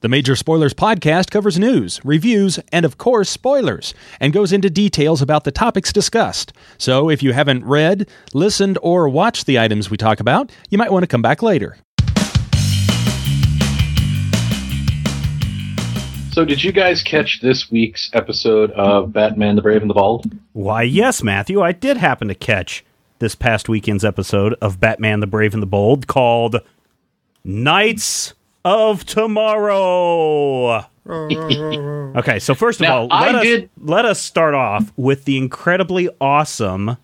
The Major Spoilers podcast covers news, reviews, and of course, spoilers, and goes into details about the topics discussed. So if you haven't read, listened, or watched the items we talk about, you might want to come back later. So, did you guys catch this week's episode of Batman the Brave and the Bold? Why, yes, Matthew, I did happen to catch this past weekend's episode of Batman the Brave and the Bold called Knights of Tomorrow. okay, so first of Now, all, let I us, did- let us start off with the incredibly awesome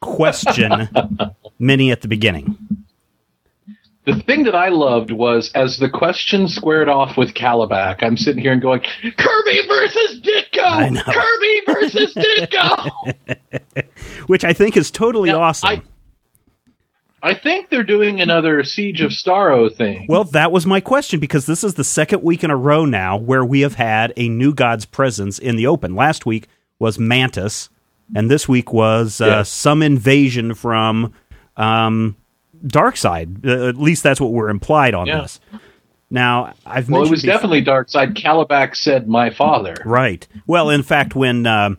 question mini at the beginning. The thing that I loved was as the question squared off with Kalibak, I'm sitting here and going, Kirby versus I Ditko! know. Kirby versus Ditko! Which I think is totally Now, awesome. I, I think they're doing another Siege of Starro thing. Well, that was my question because this is the second week in a row now where we have had a new god's presence in the open. Last week was Mantis, and this week was uh, Yes. some invasion from um, Darkseid. Uh, at least that's what we're implied on Yeah. this. Now, I've mentioned well, it was before- definitely Darkseid. Kalibak said, My father. Right. Well, in fact, when uh,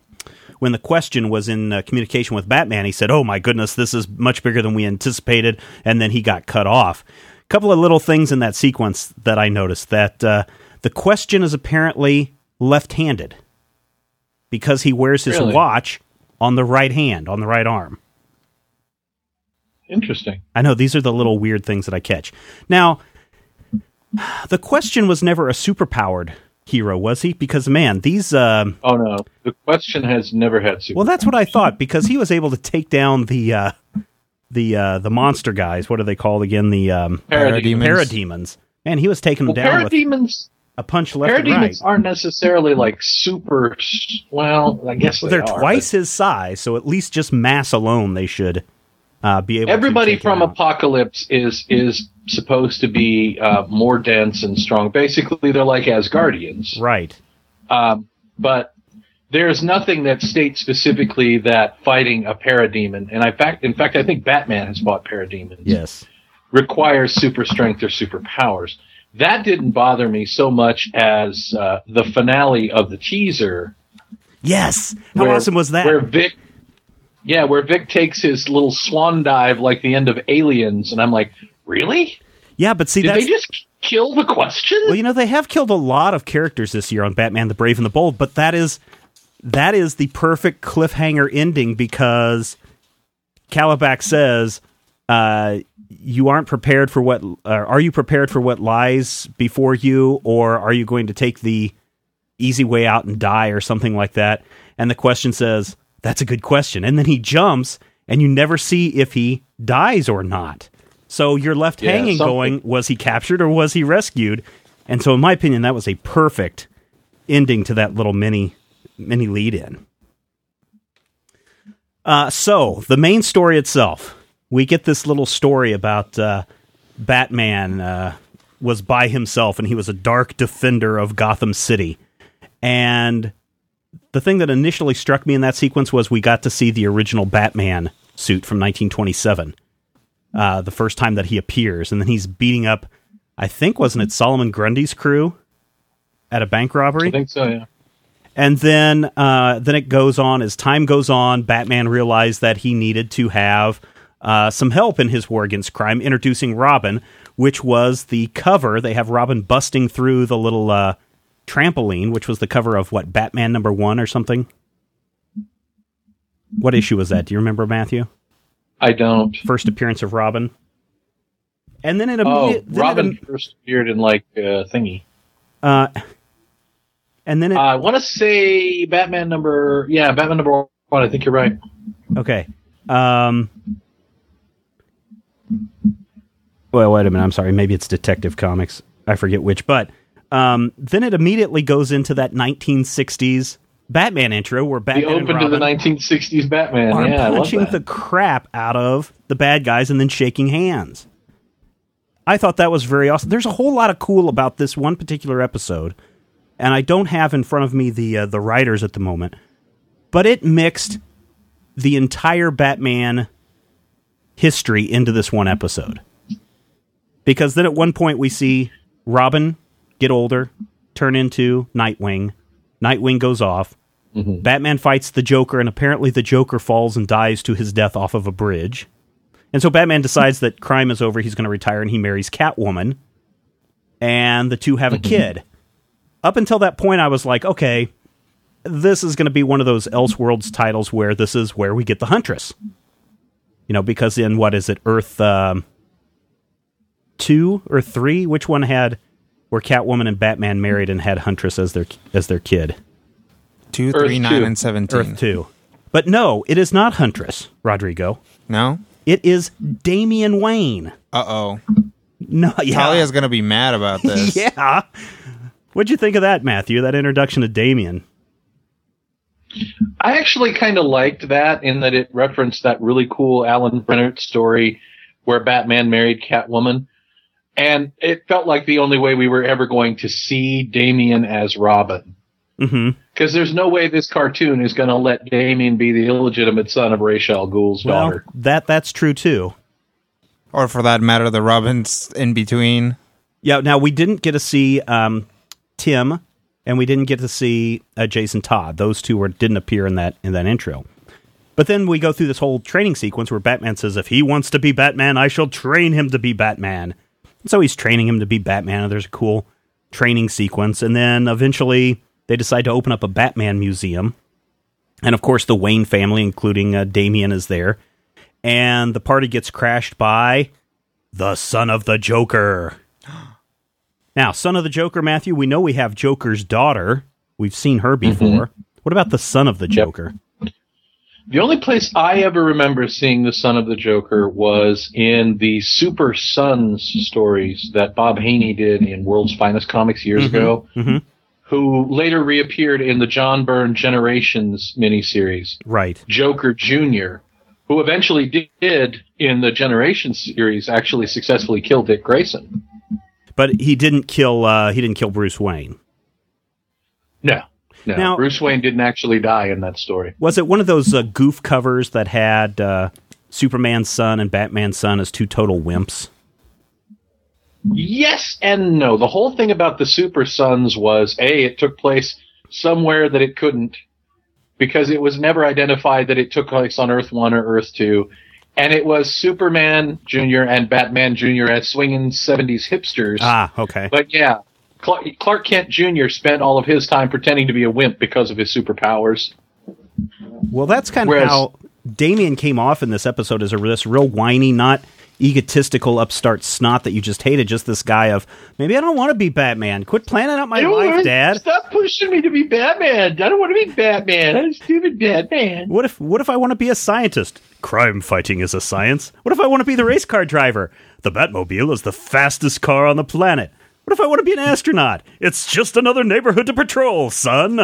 when the question was in uh, communication with Batman, he said, "Oh my goodness, this is much bigger than we anticipated," and then he got cut off. A couple of little things in that sequence that I noticed that uh, the question is apparently left-handed because he wears his Really? watch on the right hand, on the right arm. Interesting. I know these are the little weird things that I catch. Now, the question was never a superpowered hero, was he? Because man, these. um Oh, no. The question has never had super. Well, that's what I thought because he was able to take down the uh, the uh, the monster guys. What are they called again? The um, Parademons. parademons. Man, he was taking them well, down with parademons, a punch left and right. parademons aren't necessarily like super. Well, I guess they They're are, twice his size, so at least just mass alone, they should uh, be able. Everybody from. Apokolips is is supposed to be uh, more dense and strong. Basically, they're like Asgardians. right. Um, but there's nothing that states specifically that fighting a parademon, and I fact, in fact, I think Batman has fought parademons, Yes. requires super strength or super powers. That didn't bother me so much as uh, the finale of the teaser. Yes. How where- awesome was that? Where Vic, yeah, where Vic takes his little swan dive like the end of Aliens, and I'm like, really? yeah, but see, Did that's they just kill the question? Well, you know, they have killed a lot of characters this year on Batman the Brave and the Bold, but that is that is the perfect cliffhanger ending because Kalibak says, uh, you aren't prepared for what uh, are you prepared for what lies before you or are you going to take the easy way out and die or something like that? And the question says, that's a good question. And then he jumps and you never see if he dies or not. So you're left Yeah, hanging something- going, was he captured or was he rescued? And so in my opinion that was a perfect ending to that little mini mini lead in. Uh, so the main story itself, we get this little story about uh, Batman uh, was by himself and he was a dark defender of Gotham City. And the thing that initially struck me in that sequence was we got to see the original Batman suit from 1927, uh, the first time that he appears, and then he's beating up, I think, wasn't it Solomon Grundy's crew at a bank robbery? I think so. Yeah. And then uh, then it goes on as time goes on. Batman realized that he needed to have uh, some help in his war against crime, introducing Robin, which was the cover. They have Robin busting through the little uh, trampoline, which was the cover of what Batman number one or something. What issue was that? Do you remember, Matthew? I don't. First appearance of Robin. And then it Oh, immediately. Robin first appeared in like uh, thingy. Uh, and then it. I want to say Batman number yeah, Batman number one. I think you're right. Okay. Um. Well, wait a minute. I'm sorry. Maybe it's Detective Comics. I forget which. But um, then it immediately goes into that 1960s Batman intro where Batman and open to the 1960s Batman. are Yeah, punching the crap out of the bad guys and then shaking hands. I thought that was very awesome. There's a whole lot of cool about this one particular episode, and I don't have in front of me the uh, the writers at the moment, but it mixed the entire Batman history into this one episode. Because then at one point we see Robin get older, turn into Nightwing. Nightwing goes off. Batman fights the Joker, and apparently the Joker falls and dies to his death off of a bridge. And so Batman decides that crime is over. He's going to retire, and he marries Catwoman. And the two have a kid. Up until that point, I was like, okay, this is going to be one of those Elseworlds titles where this is where we get the Huntress. You know, because in what is it, Earth um, two or three? Which one had where Catwoman and Batman married and had Huntress as their as their kid? Two, Earth three, nine, two. and seventeen. Earth two. But no, it is not Huntress, Rodrigo. No. It is Damian Wayne. Uh oh. No, yeah, Talia's gonna be mad about this. yeah. What'd you think of that, Matthew? That introduction to Damian. I actually kind of liked that in that it referenced that really cool Alan Brennert story where Batman married Catwoman. And it felt like the only way we were ever going to see Damian as Robin. hmm Because there's no way this cartoon is going to let Damian be the illegitimate son of Ra's al Ghul's Well, daughter. that that's true too. Or for that matter, the Robins in between. Yeah. Now we didn't get to see um, Tim, and we didn't get to see uh, Jason Todd. Those two were didn't appear in that in that intro. But then we go through this whole training sequence where Batman says, "If he wants to be Batman, I shall train him to be Batman." So he's training him to be Batman, and there's a cool training sequence. And then eventually they decide to open up a Batman museum. And of course, the Wayne family, including uh, Damian, is there. And the party gets crashed by the son of the Joker. Now, son of the Joker, Matthew, we know we have Joker's daughter. We've seen her before. What about the son of the Joker? The only place I ever remember seeing the son of the Joker was in the Super Sons stories that Bob Haney did in World's Finest Comics years ago, mhm. who later reappeared in the John Byrne Generations miniseries. Right. Joker Jr., who eventually did in the Generations series actually successfully kill Dick Grayson. But he didn't kill uh, he didn't kill Bruce Wayne. No. No, Now- Bruce Wayne didn't actually die in that story. Was it one of those uh, goof covers that had uh, Superman's son and Batman's son as two total wimps? Yes and no. The whole thing about the Super Sons was A, it took place somewhere that it couldn't because it was never identified that it took place on Earth 1 or Earth 2. And it was Superman Jr. and Batman Jr. as swinging 70s hipsters. Ah, okay. But yeah, Clark, Clark Kent Jr. spent all of his time pretending to be a wimp because of his superpowers. Well, that's kind of how Damian came off in this episode as a this real whiny, not egotistical upstart snot that you just hated. Just this guy of maybe I don't want to be Batman. Quit planning out my life, want- Dad. Stop pushing me to be Batman. I don't want to be Batman. I'm stupid Batman. What if what if I want to be a scientist? Crime fighting is a science. What if I want to be the race car driver? The Batmobile is the fastest car on the planet. What if I want to be an astronaut? It's just another neighborhood to patrol, son.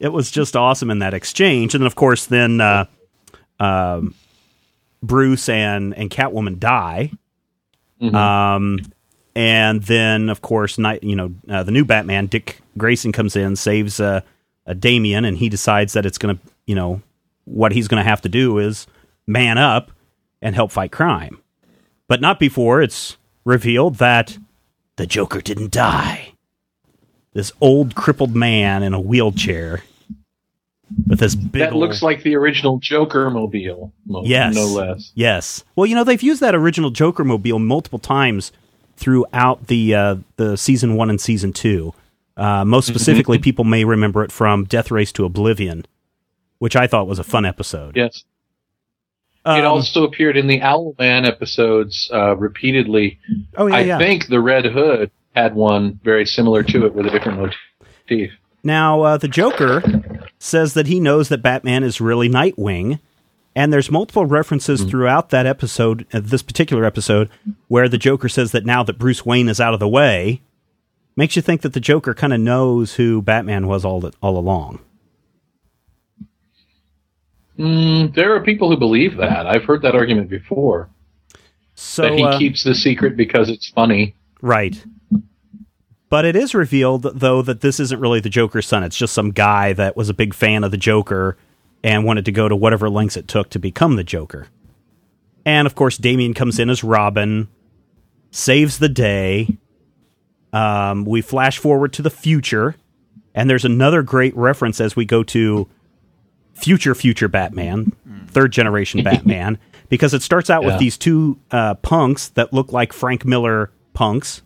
It was just awesome in that exchange, and then of course, then uh, um, Bruce and and Catwoman die. Um, and then of course, night you know uh, the new Batman, Dick Grayson comes in, saves uh, a Damian, and he decides that it's going to you know what he's going to have to do is man up and help fight crime. But not before it's revealed that the Joker didn't die. This old crippled man in a wheelchair with this big That looks like the original Joker mobile, mo- Yes. no less. Yes. Well, you know they've used that original Joker mobile multiple times throughout the uh, the season one and season two. Uh, most specifically, people may remember it from Death Race to Oblivion, which I thought was a fun episode. Yes. Um, it also appeared in the Owlman episodes uh, repeatedly. oh yeah, I yeah. think the Red Hood had one very similar to it with a different motif. Now, uh, the Joker says that he knows that Batman is really Nightwing, and there's multiple references throughout that episode, uh, this particular episode, where the Joker says that now that Bruce Wayne is out of the way, makes you think that the Joker kind of knows who Batman was all the, all along. Mm, there are people who believe that. I've heard that argument before. So that he uh, keeps the secret because it's funny. right. But it is revealed, though, that this isn't really the Joker's son. It's just some guy that was a big fan of the Joker and wanted to go to whatever lengths it took to become the Joker. And of course, Damian comes in as Robin, saves the day, Um, we flash forward to the future, and there's another great reference as we go to future future Batman, third generation Batman, because it starts out with these two uh, punks that look like Frank Miller punks,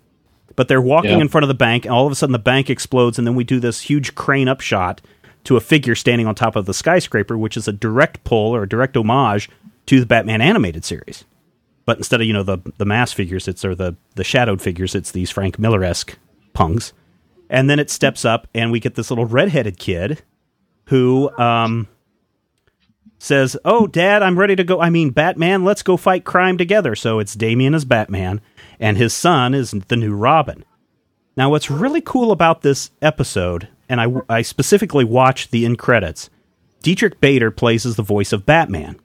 but they're walking Yeah. in front of the bank, and all of a sudden the bank explodes, and then we do this huge crane up shot to a figure standing on top of the skyscraper, which is a direct pull or a direct homage to the Batman animated series. But instead of you know the the mass figures, it's or the the shadowed figures, it's these Frank Miller esque punks. And then it steps up, and we get this little redheaded kid who um, says, "Oh, Dad, I'm ready to go. I mean, Batman, let's go fight crime together." So it's Damian as Batman, and his son is the new Robin. Now, what's really cool about this episode, and I, I specifically watched the end credits, Diedrich Bader plays as the voice of Batman.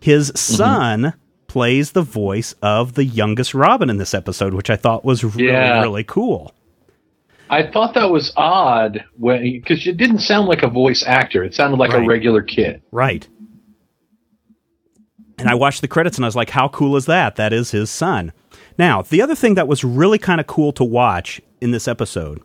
His mm-hmm. son plays the voice of the youngest Robin in this episode, which I thought was really, Yeah. really cool. I thought that was odd because it didn't sound like a voice actor. It sounded like Right. a regular kid. Right. And I watched the credits and I was like, how cool is that? That is his son. Now, the other thing that was really kind of cool to watch in this episode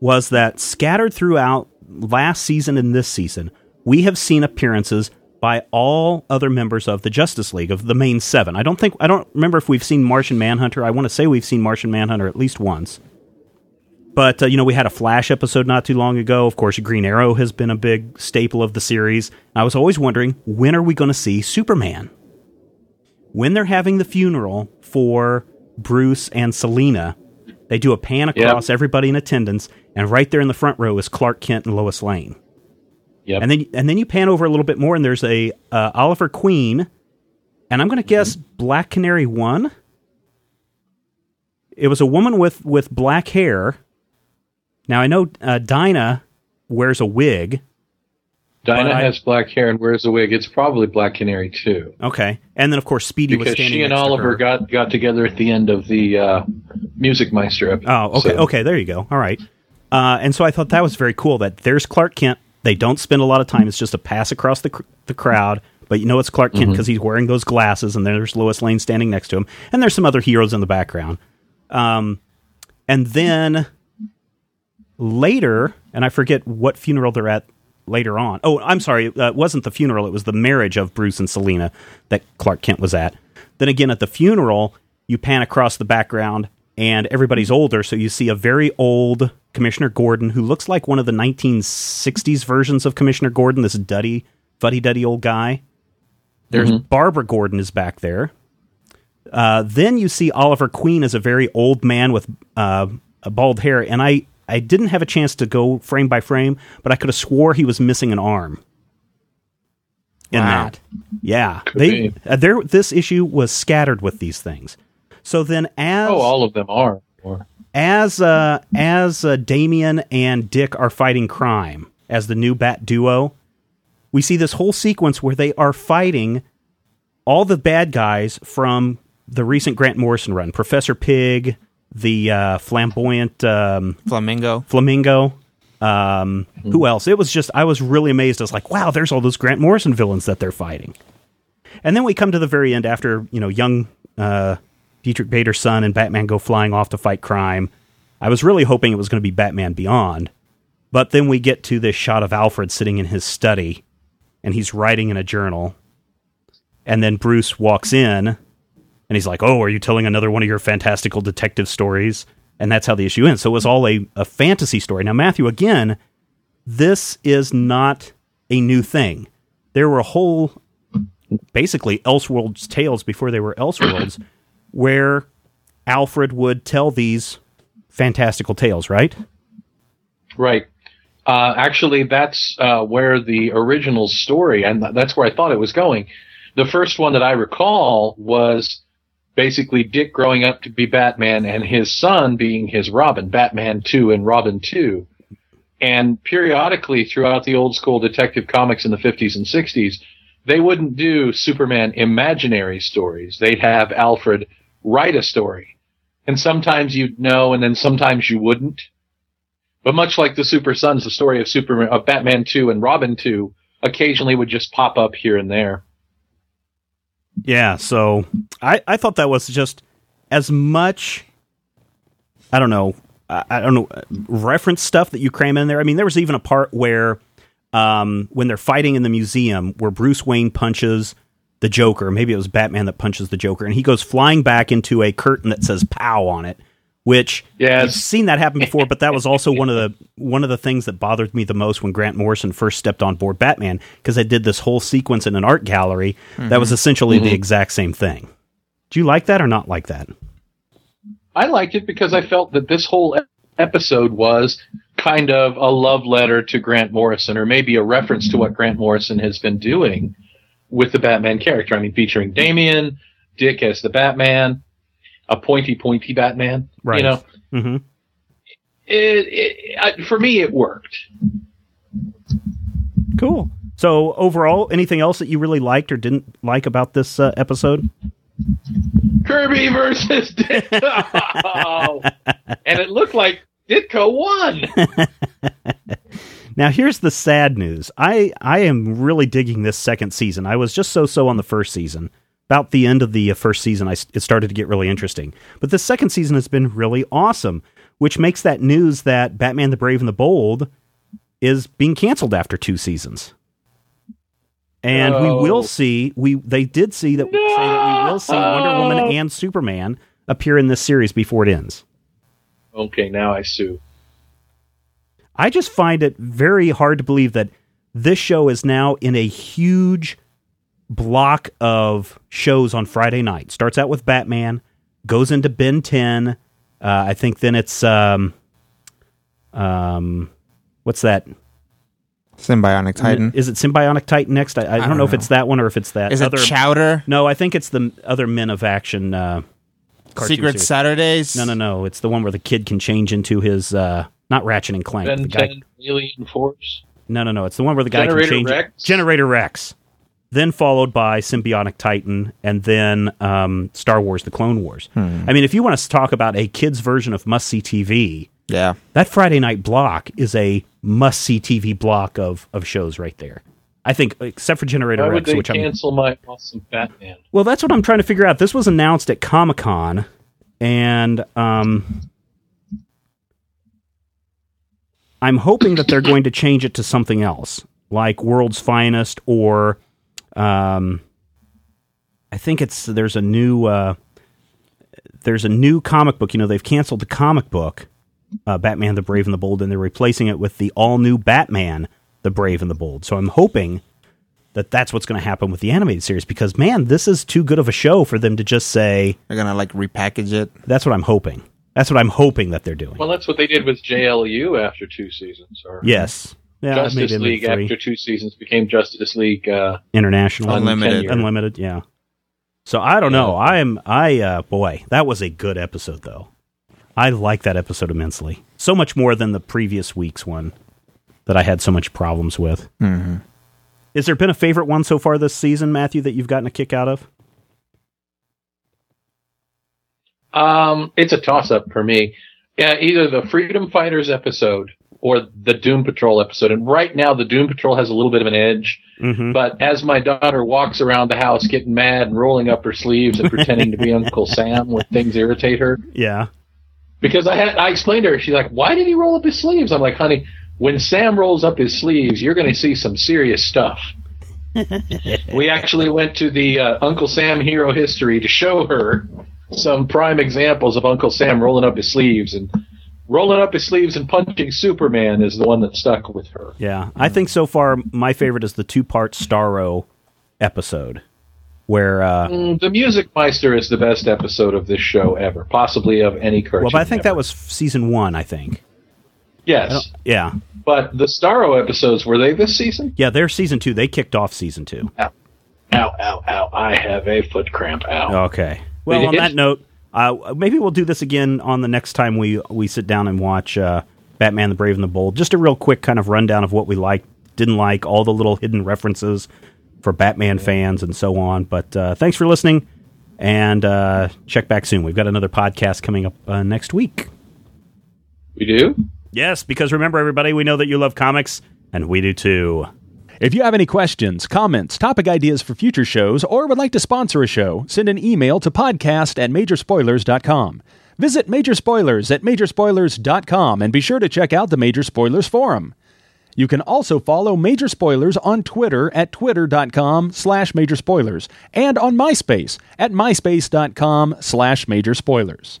was that scattered throughout last season and this season, we have seen appearances by all other members of the Justice League of the main seven. I don't think I don't remember if we've seen Martian Manhunter. I want to say we've seen Martian Manhunter at least once. But uh, you know, we had a Flash episode not too long ago. Of course, Green Arrow has been a big staple of the series. I was always wondering when are we going to see Superman? When they're having the funeral for Bruce and Selina, they do a pan across everybody in attendance, and right there in the front row is Clark Kent and Lois Lane. Yep. And then and then you pan over a little bit more, and there's a uh, Oliver Queen, and I'm going to guess Black Canary one. It was a woman with with black hair. Now I know uh, Dinah wears a wig. Dinah I- has black hair and wears a wig. It's probably Black Canary too, Okay, and then of course Speedy was because she and Oliver got got together at the end of the uh, Music Meister episode. Oh, okay, So- okay, there you go. All right. Uh, and so I thought that was very cool that there's Clark Kent. They don't spend a lot of time. It's just a pass across the cr- the crowd, but you know it's Clark Kent because he's wearing those glasses, and there's Lois Lane standing next to him, and there's some other heroes in the background. Um, and then later, and I forget what funeral they're at later on. Oh, I'm sorry, uh, it wasn't the funeral; it was the marriage of Bruce and Selina that Clark Kent was at. Then again, at the funeral, you pan across the background, and everybody's older, so you see a very old Commissioner Gordon who looks like one of the 1960s versions of Commissioner Gordon. This duddy, fuddy duddy old guy. There's Barbara Gordon is back there. Uh, then you see Oliver Queen as a very old man with uh, a bald hair, and I I didn't have a chance to go frame by frame, but I could have swore he was missing an arm. In Wow. that, yeah, Could they uh, there. This issue was scattered with these things. So then, as Oh, all of them are. Or- as uh, as uh, Damian and Dick are fighting crime as the new Bat duo, we see this whole sequence where they are fighting all the bad guys from the recent Grant Morrison run: Professor Pig, the uh, flamboyant um, Flamingo. Flamingo. Um, Who else? It was just I was really amazed. I was like, wow, there's all those Grant Morrison villains that they're fighting. And then we come to the very end after you know young uh, Diedrich Bader's son and Batman go flying off to fight crime. I was really hoping it was going to be Batman Beyond, but then we get to this shot of Alfred sitting in his study, and he's writing in a journal. And then Bruce walks in, and he's like, "Oh, are you telling another one of your fantastical detective stories?" And that's how the issue ends. So it was all a, a fantasy story. Now, Matthew, again, this is not a new thing. There were a whole, basically, Elseworlds tales before they were Elseworlds, where Alfred would tell these fantastical tales, right? Right. Uh, actually, that's uh, where the original story, and th- that's where I thought it was going. The first one that I recall was basically Dick growing up to be Batman and his son being his Robin, Batman 2 and Robin 2. And periodically throughout the old school detective comics in the 50s and 60s, they wouldn't do Superman imaginary stories. They'd have Alfred write a story. And sometimes you'd know, and then sometimes you wouldn't. But much like the Super Sons, the story of Superman, of Batman 2 and Robin 2 occasionally would just pop up here and there. Yeah, so I, I thought that was just as much I don't know, I I don't know reference stuff that you cram in there. I mean, there was even a part where um, when they're fighting in the museum where Bruce Wayne punches the Joker. Maybe it was Batman that punches the Joker, and he goes flying back into a curtain that says "Pow" on it. Which you've seen that happen before, but that was also one of the one of the things that bothered me the most when Grant Morrison first stepped on board Batman because I did this whole sequence in an art gallery that was mm-hmm. essentially the mm-hmm. exact same thing. Do you like that or not like that? I liked it because I felt that this whole episode was kind of a love letter to Grant Morrison, or maybe a reference to what Grant Morrison has been doing with the Batman character. I mean, featuring Damian, Dick as the Batman, a pointy, pointy Batman. Right. You know, hmm it, it, I, for me, it worked. Cool. So overall, anything else that you really liked or didn't like about this uh, episode? Kirby versus Ditko, and it looked like Ditko won. Now here's the sad news. I I am really digging this second season. I was just so so on the first season. About the end of the uh, first season, I it started to get really interesting. But the second season has been really awesome, which makes that news that Batman: The Brave and the Bold is being canceled after two seasons. And we will see. We they did see that say that we will see Wonder Woman and Superman appear in this series before it ends. Okay, now I sue. I just find it very hard to believe that this show is now in a huge block of shows on Friday night. Starts out with Batman, goes into Ben 10. Uh, I think then it's um um what's that? Sym-Bionic Titan. Is it Sym-Bionic Titan next? I, I, don't, don't know if it's that one or if it's that Is it. Chowder? no, I think it's the other Men of Action uh, Secret series. Saturdays? No, no, no. It's the one where the kid can change into his uh, not Ratchet and Clank. Ben the guy 10 Alien Force. No, no, no. It's the one where the guy Generator can change it. Rex? Generator Rex. Then followed by Sym-Bionic Titan, and then um, Star Wars: The Clone Wars. I mean, if you want to talk about a kids' version of must see TV, Yeah. that Friday night block is a must see TV block of of shows right there. I think, except for Generator Why would Rex, they which I'm cancel my awesome Batman? well, that's what I'm trying to figure out. This was announced at Comic Con, and um, I'm hoping that they're going to change it to something else, like World's Finest, or um, I think it's there's a new uh, there's a new comic book. You know, they've canceled the comic book, uh, Batman: The Brave and the Bold, and they're replacing it with the all new Batman: The Brave and the Bold. So I'm hoping that that's what's going to happen with the animated series because man, this is too good of a show for them to just say. They're gonna like repackage it. That's what I'm hoping. That's what I'm hoping that they're doing. Well, that's what they did with JLU after two seasons, or yes, yeah, Justice maybe maybe League three. after two seasons became Justice League. Uh, international, Unlimited. Untenure. unlimited. Yeah. So I don't know. I am. I uh, boy, that was a good episode though. I like that episode immensely. So much more than the previous week's one that I had so much problems with. Mm-hmm. Is there been a favorite one so far this season, Matthew, that you've gotten a kick out of? Um, it's a toss up for me. Yeah, either the Freedom Fighters episode or the Doom Patrol episode. And right now, the Doom Patrol has a little bit of an edge. Mm-hmm. But as my daughter walks around the house getting mad and rolling up her sleeves and pretending to be Uncle Sam when things irritate her, Yeah. because I had I explained to her, she's like, "Why did he roll up his sleeves?" I'm like, "Honey, when Sam rolls up his sleeves, you're going to see some serious stuff." we actually went to the uh, Uncle Sam Hero History to show her some prime examples of Uncle Sam rolling up his sleeves and rolling up his sleeves and punching Superman is the one that stuck with her. Yeah, I think so far my favorite is the two part Starro episode, where uh, Mm, the Music Meister is the best episode of this show ever, possibly of any cartoon. well, but I think that was season one. I think. yes. Yeah, But the Starro episodes were they this season? yeah, they're season two. They kicked off season two. Ow, ow, ow! I have a foot cramp. Ow. Okay. Well, on that note, uh, maybe we'll do this again on the next time we we sit down and watch uh, Batman: The Brave and the Bold. Just a real quick kind of rundown of what we liked, didn't like, all the little hidden references for Batman fans and so on. But uh, thanks for listening, and uh, check back soon. We've got another podcast coming up uh, next week. We do. Yes, because remember, everybody, we know that you love comics, and we do too. If you have any questions, comments, topic ideas for future shows, or would like to sponsor a show, send an email to podcast at majorspoilers.com. Visit Major Spoilers at majorspoilers.com and be sure to check out the Major Spoilers Forum. You can also follow Major Spoilers on Twitter at twitter.com slash major spoilers and on MySpace at myspace.com slash major spoilers.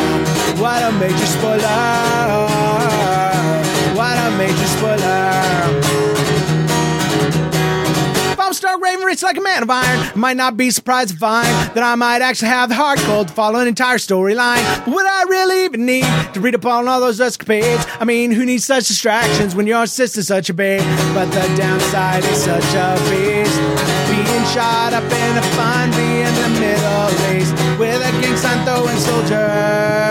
What a major spoiler! What a major spoiler! If I'm Stark Raven, rich like a man of iron, I might not be surprised to find that I might actually have the heart cold to follow an entire storyline. But would I really even need to read up on all those escapades? I mean, who needs such distractions when your sister's such a babe? But the downside is such a beast. Being shot up in a fun be in the Middle East with a gang sign throwing soldier.